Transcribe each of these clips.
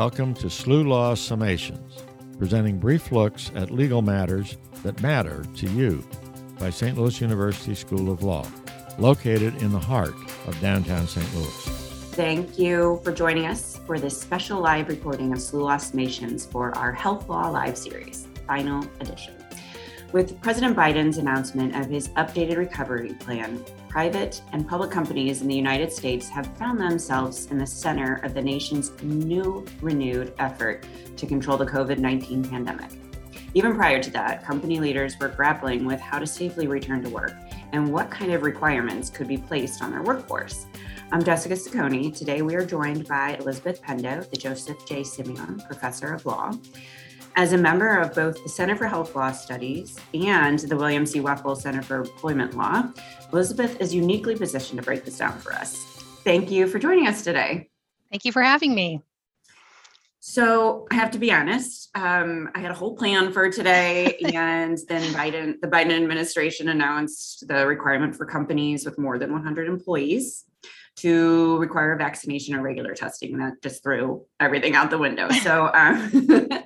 Welcome to SLU Law Summations, presenting brief looks at legal matters that matter to you by St. Louis University School of Law, located in the heart of downtown St. Louis. Thank you for joining us for this special live recording of SLU Law Summations for our Health Law Live series, final edition. With President Biden's announcement of his updated recovery plan, private and public companies in the United States have found themselves in the center of the nation's new, renewed effort to control the COVID 19 pandemic. Even prior to that, company leaders were grappling with how to safely return to work and what kind of requirements could be placed on their workforce. I'm Jessica Ciccone. Today we are joined by Elizabeth Pendo, the Joseph J. Simeone Professor of Law. As a member of both the Center for Health Law Studies and the William C. Wefel Center for Employment Law, Elizabeth is uniquely positioned to break this down for us. Thank you for joining us today. Thank you for having me. So I have to be honest. Um, I had a whole plan for today, and then Biden, the Biden administration announced the requirement for companies with more than 100 employees to require vaccination or regular testing. That just threw everything out the window. So um,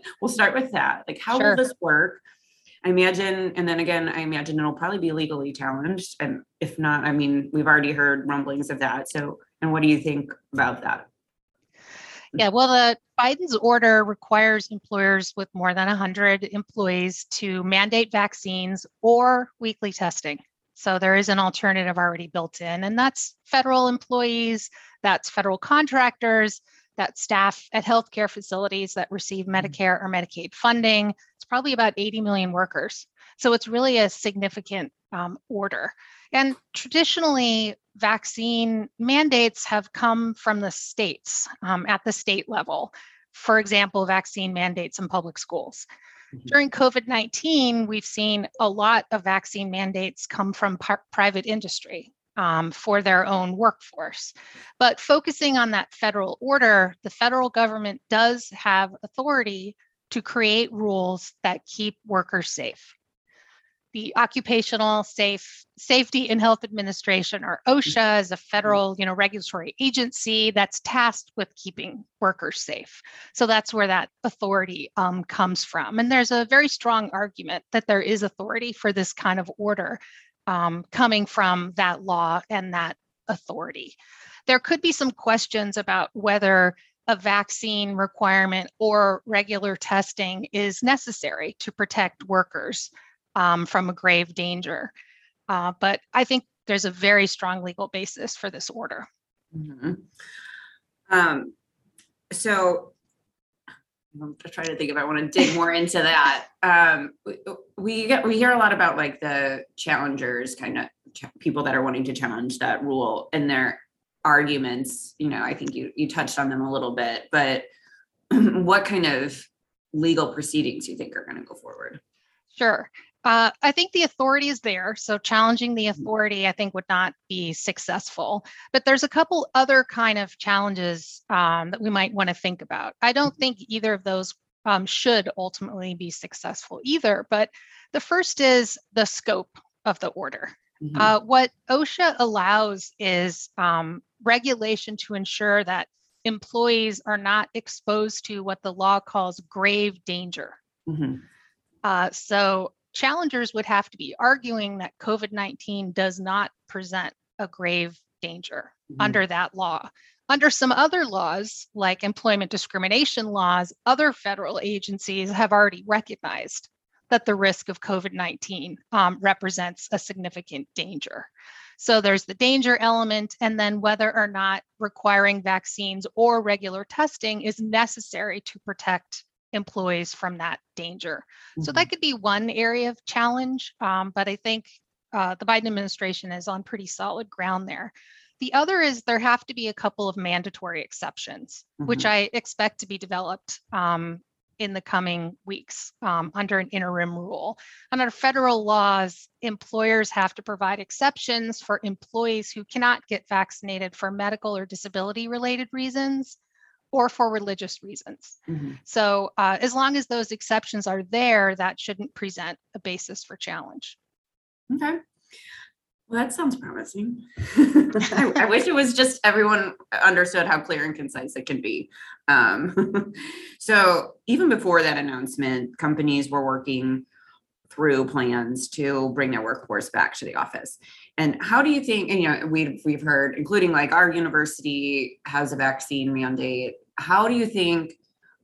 we'll start with that. Like, how Sure. will this work? I imagine, and then again, I imagine it'll probably be legally challenged. And if not, I mean, we've already heard rumblings of that. So, and what do you think about that? Yeah, well, the Biden's order requires employers with more than 100 employees to mandate vaccines or weekly testing. So there is an alternative already built in, and that's federal employees, that's federal contractors, that's staff at healthcare facilities that receive Medicare or Medicaid funding. It's probably about 80 million workers. So it's really a significant um, order. And traditionally, vaccine mandates have come from the states um, at the state level. For example, vaccine mandates in public schools. Mhm. During COVID 19, we've seen a lot of vaccine mandates come from par- private industry um, for their own workforce. But focusing on that federal order, the federal government does have authority to create rules that keep workers safe the Occupational Safe Safety and Health Administration, or OSHA, is a federal, you know, regulatory agency that's tasked with keeping workers safe. So that's where that authority um, comes from. And there's a very strong argument that there is authority for this kind of order um, coming from that law and that authority. There could be some questions about whether a vaccine requirement or regular testing is necessary to protect workers um, from a grave danger. Uh, but I think there's a very strong legal basis for this order. Mhm. Um, so I'm just trying to think if I want to dig more into that. Um, we- we get we hear a lot about like the challengers, kind of ch- people that are wanting to challenge that rule and their arguments. You know, I think you you touched on them a little bit, but what kind of legal proceedings you think are going to go forward? Sure. Uh, I think the authority is there. So challenging the authority, I think, would not be successful. But there's a couple other kind of challenges um, that we might want to think about. I don't think either of those um, should ultimately be successful either. But the first is the scope of the order. Mhm. Uh, what OSHA allows is um, regulation to ensure that employees are not exposed to what the law calls grave danger. Mhm. Uh, so challengers would have to be arguing that COVID 19 does not present a grave danger Mhm. under that law. Under some other laws, like employment discrimination laws, other federal agencies have already recognized that the risk of COVID 19 um, represents a significant danger. So there's the danger element, and then whether or not requiring vaccines or regular testing is necessary to protect employees from that danger. So Mhm. that could be one area of challenge, um, but I think uh, the Biden administration is on pretty solid ground there. The other is there have to be a couple of mandatory exceptions, which Mhm. I expect to be developed um, in the coming weeks um, under an interim rule. Under federal laws, employers have to provide exceptions for employees who cannot get vaccinated for medical or disability related reasons or for religious reasons. Mhm. So uh, as long as those exceptions are there, that shouldn't present a basis for challenge. Okay. Well, that sounds promising. I, I wish it was just everyone understood how clear and concise it can be. Um, so even before that announcement, companies were working through plans to bring their workforce back to the office. And how do you think, and you know, we've we've heard, including like our university has a vaccine mandate. How do you think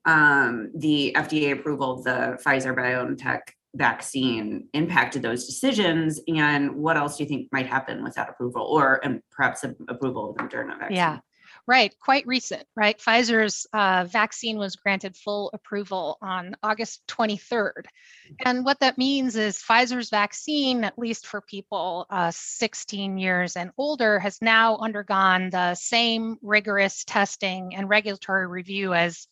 um, the FDA approval of the Pfizer BioNTech vaccine impacted those decisions? And what else do you think might happen with that approval or and perhaps approval of the Moderna vaccine? Yeah. Right, quite recent, right? Pfizer's uh, vaccine was granted full approval on August 23rd. And what that means is Pfizer's vaccine, at least for people uh, 16 years and older, has now undergone the same rigorous testing and regulatory review as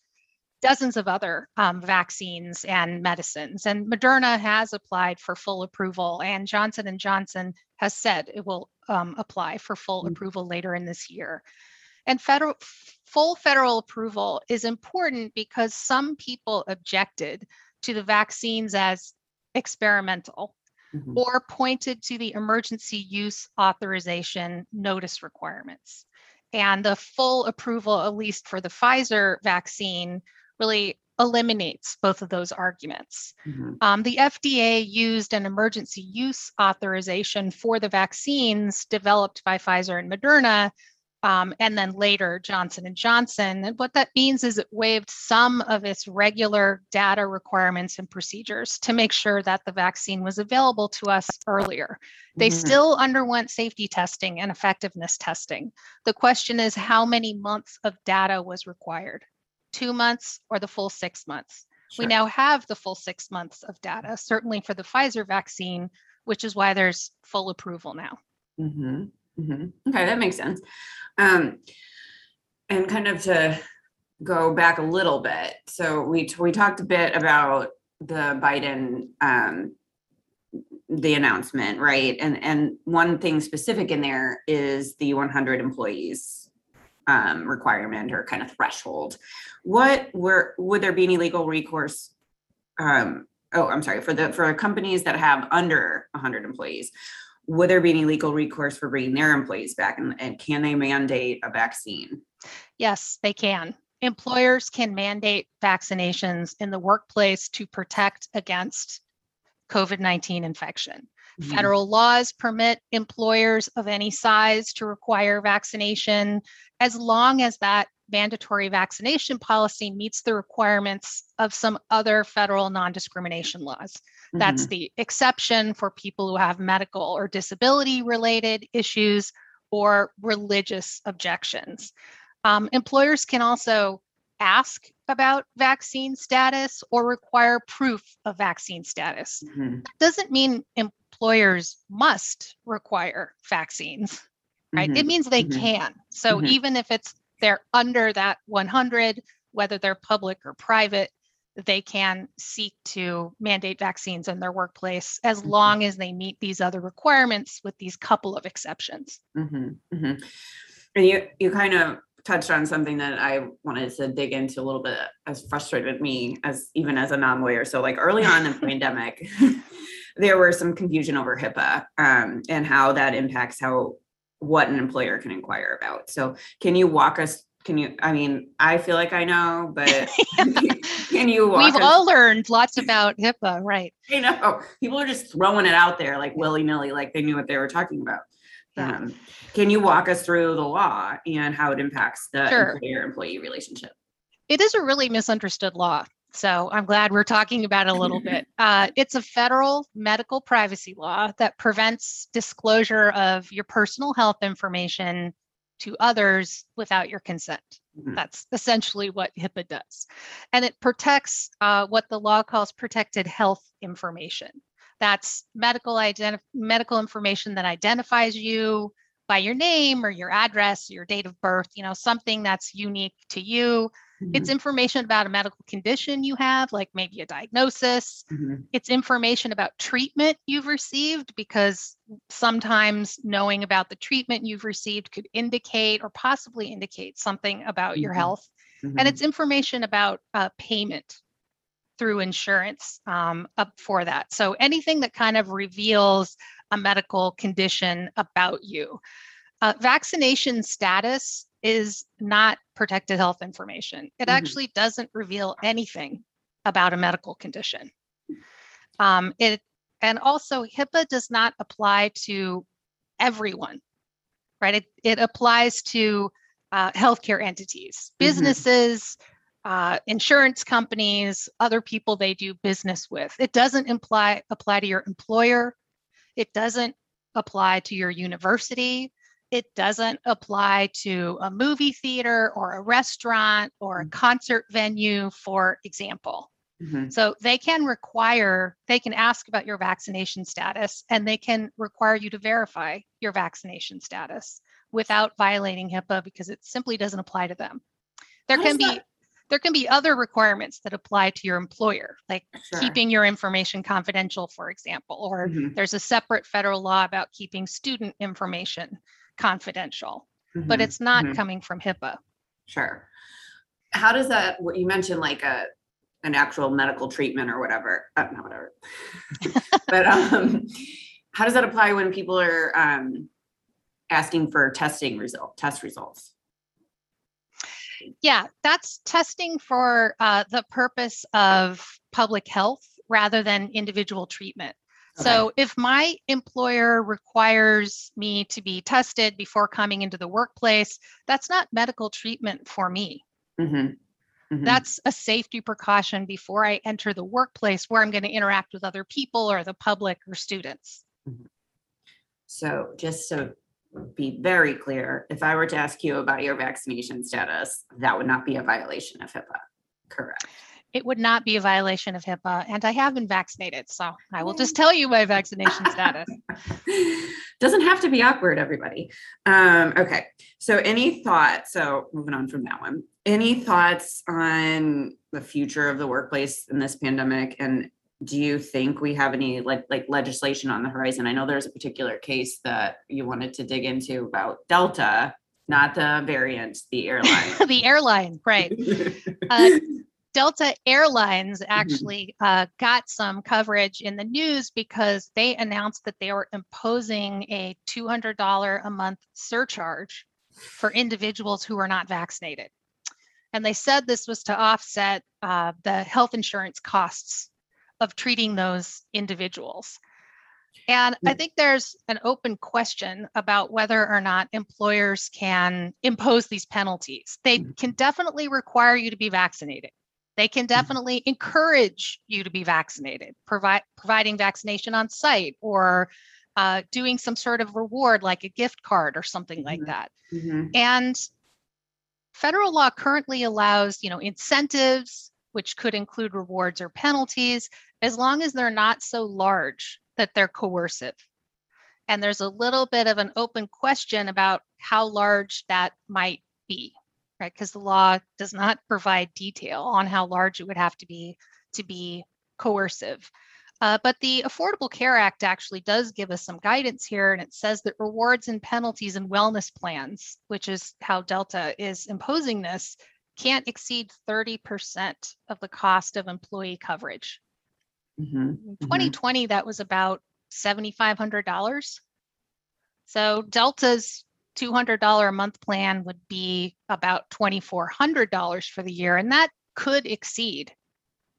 dozens of other um, vaccines and medicines and moderna has applied for full approval and johnson & johnson has said it will um, apply for full mm-hmm. approval later in this year and federal full federal approval is important because some people objected to the vaccines as experimental mm-hmm. or pointed to the emergency use authorization notice requirements and the full approval at least for the Pfizer vaccine really eliminates both of those arguments. Mm-hmm. Um, the FDA used an emergency use authorization for the vaccines developed by Pfizer and Moderna, um, and then later Johnson and Johnson. And what that means is it waived some of its regular data requirements and procedures to make sure that the vaccine was available to us earlier. They mm-hmm. still underwent safety testing and effectiveness testing. The question is how many months of data was required two months or the full six months. Sure. We now have the full six months of data, certainly for the Pfizer vaccine, which is why there's full approval now. Mm-hmm. Mm-hmm. Okay, that makes sense. Um, and kind of to go back a little bit, so we we talked a bit about the Biden um, the announcement, right? And and one thing specific in there is the 100 employees um, requirement or kind of threshold. What were would there be any legal recourse? Um, oh, I'm sorry for the for companies that have under 100 employees. Would there be any legal recourse for bringing their employees back, and, and can they mandate a vaccine? Yes, they can. Employers can mandate vaccinations in the workplace to protect against COVID 19 infection. Mm-hmm. Federal laws permit employers of any size to require vaccination as long as that mandatory vaccination policy meets the requirements of some other federal non discrimination laws. Mm-hmm. That's the exception for people who have medical or disability related issues or religious objections. Um, employers can also ask about vaccine status or require proof of vaccine status. Mm-hmm. Doesn't mean employers must require vaccines right? Mm-hmm. It means they mm-hmm. can. So mm-hmm. even if it's they're under that 100, whether they're public or private, they can seek to mandate vaccines in their workplace as mm-hmm. long as they meet these other requirements with these couple of exceptions. Mm-hmm. Mm-hmm. And you you kind of touched on something that I wanted to dig into a little bit as frustrated me as even as a non-lawyer. So like early on in the pandemic, there were some confusion over HIPAA um, and how that impacts how what an employer can inquire about. So can you walk us can you i mean i feel like i know but can you we've us? all learned lots about hipaa right i know people are just throwing it out there like willy-nilly like they knew what they were talking about yeah. um, can you walk us through the law and how it impacts the sure. employer employee relationship it is a really misunderstood law so I'm glad we're talking about it a little bit. Uh, it's a federal medical privacy law that prevents disclosure of your personal health information to others without your consent. Mm-hmm. That's essentially what HIPAA does. And it protects uh, what the law calls protected health information. That's medical, identi- medical information that identifies you by your name or your address, your date of birth, you know, something that's unique to you Mm-hmm. It's information about a medical condition you have, like maybe a diagnosis. Mm-hmm. It's information about treatment you've received, because sometimes knowing about the treatment you've received could indicate or possibly indicate something about mm-hmm. your health. And mm-hmm. it's information about uh, payment through insurance um, up for that. So anything that kind of reveals a medical condition about you. Uh, vaccination status is not protected health information. It Mhm. actually doesn't reveal anything about a medical condition. Um, it and also HIPAA does not apply to everyone, right? It, it applies to uh, healthcare entities, Mhm. businesses, uh, insurance companies, other people they do business with. It doesn't imply apply to your employer. It doesn't apply to your university. It doesn't apply to a movie theater or a restaurant or a Mm. concert venue, for example. Mhm. So they can require, they can ask about your vaccination status and they can require you to verify your vaccination status without violating HIPAA because it simply doesn't apply to them. There How can be that- there can be other requirements that apply to your employer, like Sure. keeping your information confidential, for example, or Mhm. there's a separate federal law about keeping student information confidential, but Mhm. it's not Mhm. coming from HIPAA. Sure. How does that, what you mentioned like a, an actual medical treatment or whatever, uh, not whatever. But um, how does that apply when people are um, asking for testing result, test results? Yeah, that's testing for uh, the purpose of public health rather than individual treatment. So if my employer requires me to be tested before coming into the workplace, that's not medical treatment for me. Mhm. Mhm. That's a safety precaution before I enter the workplace where I'm going to interact with other people or the public or students. So just to be very clear, if I were to ask you about your vaccination status, that would not be a violation of HIPAA. Correct. It would not be a violation of HIPAA, and I have been vaccinated, so I will just tell you my vaccination status. Doesn't have to be awkward, everybody. Um, okay. So any thoughts? So moving on from that one, any thoughts on the future of the workplace in this pandemic? And do you think we have any like like legislation on the horizon? I know there's a particular case that you wanted to dig into about Delta, not the variant, the airline. the airline, right? Uh, Delta Airlines actually uh, got some coverage in the news because they announced that they were imposing a $200 a month surcharge for individuals who are not vaccinated. And they said this was to offset uh, the health insurance costs of treating those individuals. And I think there's an open question about whether or not employers can impose these penalties. They Mhm. can definitely require you to be vaccinated. They can definitely encourage you to be vaccinated, provide providing vaccination on site or uh, doing some sort of reward like a gift card or something like Mhm. that. Mhm. And federal law currently allows, you know, incentives, which could include rewards or penalties, as long as they're not so large that they're coercive. And there's a little bit of an open question about how large that might be, right? Because the law does not provide detail on how large it would have to be to be coercive. Uh, but the Affordable Care Act actually does give us some guidance here, and it says that rewards and penalties and wellness plans, which is how Delta is imposing this, can't exceed 30% of the cost of employee coverage. Mhm. 2020, that was about $7,500. So Delta's $200 a month plan would be about $2,400 for the year, and that could exceed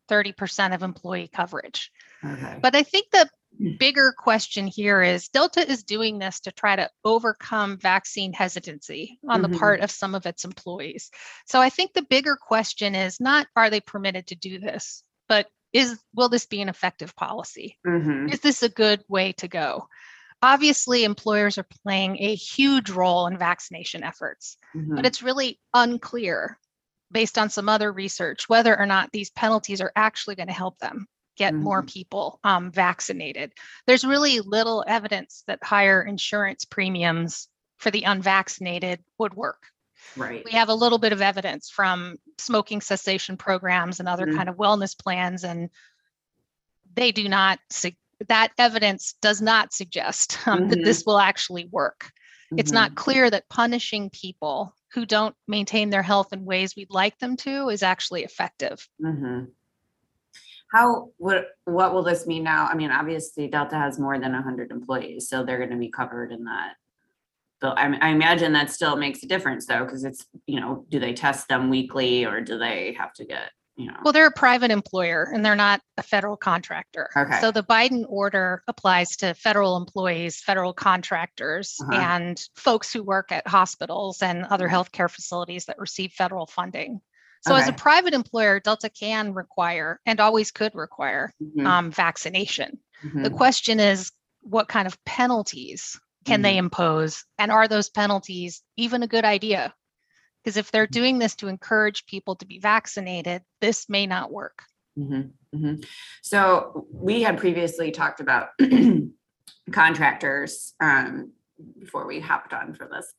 30% of employee coverage. Okay. But I think the Mm. bigger question here is Delta is doing this to try to overcome vaccine hesitancy on Mhm. the part of some of its employees. So I think the bigger question is not are they permitted to do this, but is will this be an effective policy? Mhm. Is this a good way to go? Obviously, employers are playing a huge role in vaccination efforts, Mhm. but it's really unclear based on some other research whether or not these penalties are actually going to help them get more people um, vaccinated. There's really little evidence that higher insurance premiums for the unvaccinated would work. Right. We have a little bit of evidence from smoking cessation programs and other Mhm. kind of wellness plans, and they do not, that evidence does not suggest um, that Mhm. this will actually work. It's Mhm. not clear that punishing people who don't maintain their health in ways we'd like them to is actually effective. Mhm. How what what will this mean now? I mean, obviously Delta has more than 100 employees, so they're going to be covered in that. So I, I imagine that still makes a difference though, because it's you know, do they test them weekly or do they have to get you know? Well, they're a private employer and they're not a federal contractor. Okay. So the Biden order applies to federal employees, federal contractors, Uh-huh. and folks who work at hospitals and other Mhm. healthcare facilities that receive federal funding. So as a private employer, Delta can require and always could require Mhm, um, vaccination. The mhm. question is, what kind of penalties can they impose? And are those penalties even a good idea? Because if they're doing this to encourage people to be vaccinated, this may not work. Mhm, mhm. So we had previously talked about contractors um, before we hopped on for this.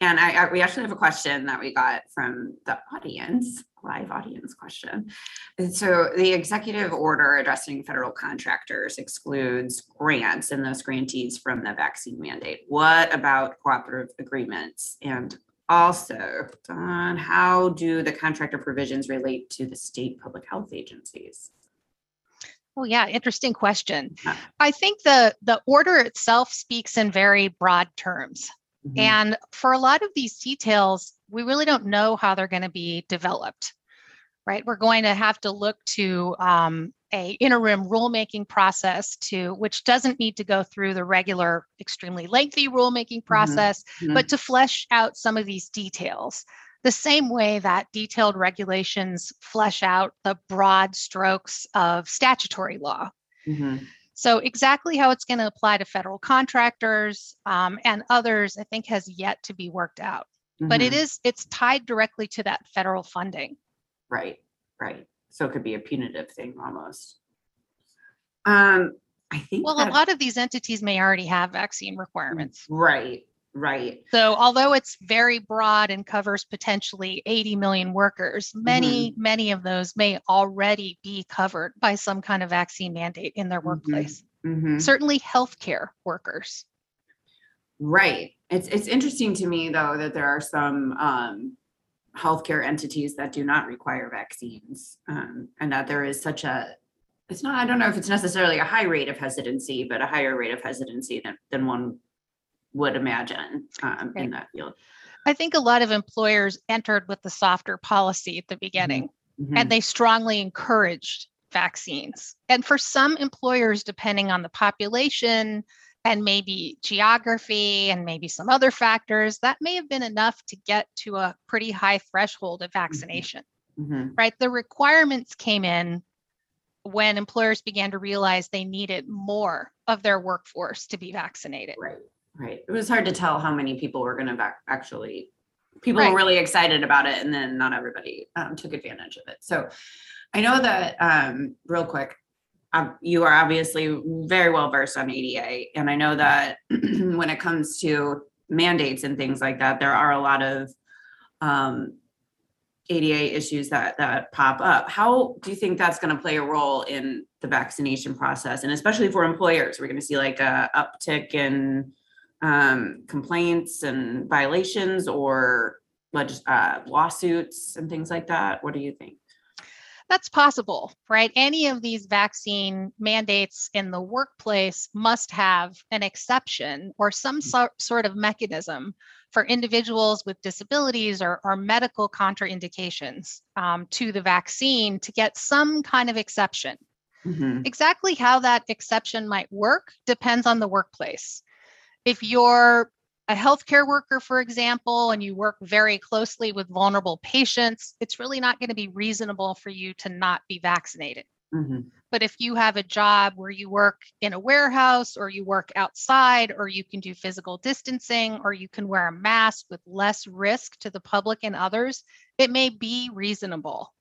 And I, I- we actually have a question that we got from the audience, live audience question. And so the executive order addressing federal contractors excludes grants and those grantees from the vaccine mandate. What about cooperative agreements? And also, Don, how do the contractor provisions relate to the state public health agencies? Oh yeah, interesting question. Yeah. I think the the order itself speaks in very broad terms. Mhm. And for a lot of these details, we really don't know how they're going to be developed, right? We're going to have to look to um, a interim rulemaking process to which doesn't need to go through the regular, extremely lengthy rulemaking process, Mhm. but to flesh out some of these details. The same way that detailed regulations flesh out the broad strokes of statutory law. Mhm. So exactly how it's going to apply to federal contractors um, and others, I think, has yet to be worked out. But it Mhm. is it's tied directly to that federal funding. Right, right. So it could be a punitive thing almost. Um, I think. Well, a lot of these entities may already have vaccine requirements. Right, right. So although it's very broad and covers potentially 80 million workers, many many of those may already be covered by some kind of vaccine mandate in their Mhm. workplace. Mhm. Certainly, healthcare workers. Right. It's it's interesting to me though that there are some um healthcare entities that do not require vaccines. Um, and that there is such a it's not, I don't know if it's necessarily a high rate of hesitancy, but a higher rate of hesitancy than than one would imagine um in that field. I think a lot of employers entered with the softer policy at the beginning. Mhm. and they strongly encouraged vaccines. And for some employers, depending on the population and maybe geography and maybe some other factors, that may have been enough to get to a pretty high threshold of vaccination, Mhm. right? The requirements came in when employers began to realize they needed more of their workforce to be vaccinated. Right, right. It was hard to tell how many people were gonna back, actually, people Right. were really excited about it and then not everybody um, took advantage of it. So I know that, um, real quick, you are obviously very well versed on ADA. And I know that when it comes to mandates and things like that, there are a lot of um, ADA issues that that pop up. How do you think that's going to play a role in the vaccination process, and especially for employers? We're going to see like a uptick in um, complaints and violations, or uh, lawsuits and things like that. What do you think? That's possible, right? Any of these vaccine mandates in the workplace must have an exception or some so- sort of mechanism for individuals with disabilities or, or medical contraindications um, to the vaccine to get some kind of exception. Mhm. Exactly how that exception might work depends on the workplace. If you're a healthcare worker, for example, and you work very closely with vulnerable patients, it's really not going to be reasonable for you to not be vaccinated. Mhm. But if you have a job where you work in a warehouse or you work outside or you can do physical distancing or you can wear a mask with less risk to the public and others, it may be reasonable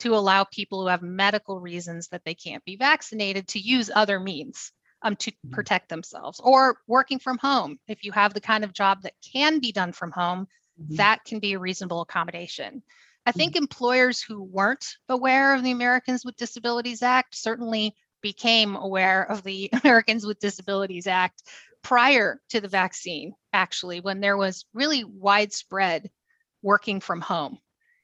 to allow people who have medical reasons that they can't be vaccinated to use other means um, to Mhm. protect themselves or working from home. If you have the kind of job that can be done from home, Mhm. that can be a reasonable accommodation. I think employers who weren't aware of the Americans with Disabilities Act certainly became aware of the Americans with Disabilities Act prior to the vaccine, actually, when there was really widespread working from home.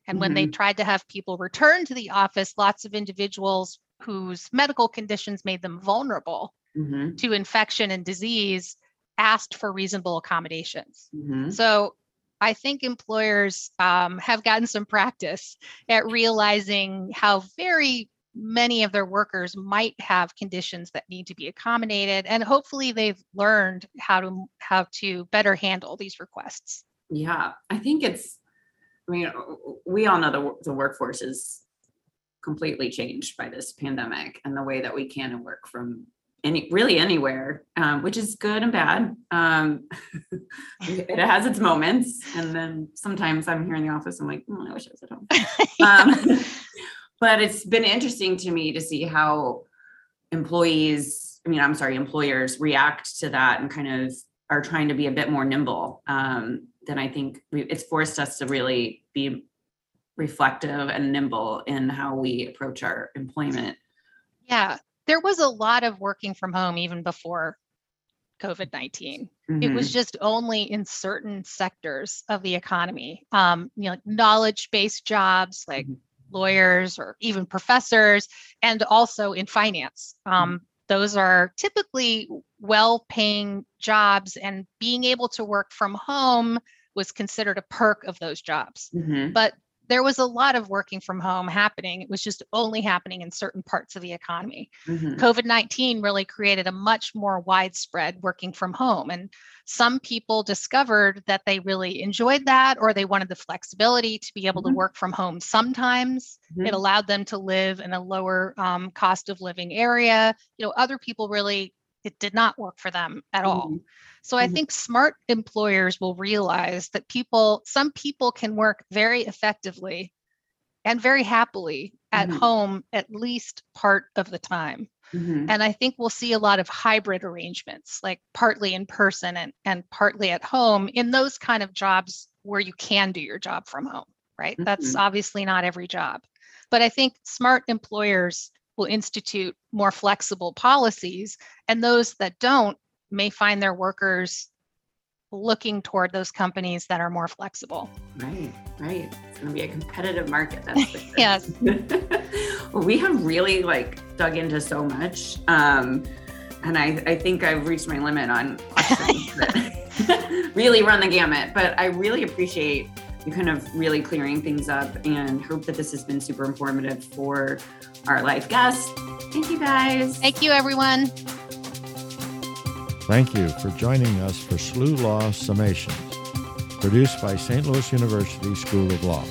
And when they tried to have people return to the office, lots of individuals whose medical conditions made them vulnerable Mhm, to infection and disease asked for reasonable accommodations. mhm. So I think employers um, have gotten some practice at realizing how very many of their workers might have conditions that need to be accommodated, and hopefully they've learned how to how to better handle these requests. Yeah, I think it's, I mean, we all know the, the workforce is completely changed by this pandemic and the way that we can and work from any, really anywhere, um, which is good and bad. Um, it has its moments. And then sometimes I'm here in the office, I'm like, "Mm, I wish I was at home. Um, but it's been interesting to me to see how employees, I mean, I'm sorry, employers react to that and kind of are trying to be a bit more nimble. Um, then I think we, it's forced us to really be reflective and nimble in how we approach our employment. Yeah, there was a lot of working from home even before COVID 19. It Mhm. was just only in certain sectors of the economy, um, you know, knowledge based jobs like Mhm. lawyers or even professors, and also in finance. Um, those are typically well paying jobs, and being able to work from home was considered a perk of those jobs. Mhm. But there was a lot of working from home happening. It was just only happening in certain parts of the economy. Mhm. COVID 19 really created a much more widespread working from home. And some people discovered that they really enjoyed that or they wanted the flexibility to be able Mhm. to work from home sometimes. Mhm. It allowed them to live in a lower um, cost of living area. You know, other people really, it did not work for them at all. Mhm. So I Mhm. think smart employers will realize that people, some people can work very effectively and very happily at Mhm. home at least part of the time. Mhm. And I think we'll see a lot of hybrid arrangements, like partly in person and, and partly at home in those kind of jobs where you can do your job from home, right? That's Mhm. obviously not every job. But I think smart employers will institute more flexible policies, and those that don't may find their workers looking toward those companies that are more flexible. Right, right. It's going to be a competitive market. That's for sure. Yes. well, we have really like dug into so much. Um, and I, I think I've reached my limit on questions that really run the gamut. But I really appreciate kind of really clearing things up and hope that this has been super informative for our live guests. Thank you guys. Thank you, everyone. Thank you for joining us for SLU Law Summations, produced by St. Louis University School of Law.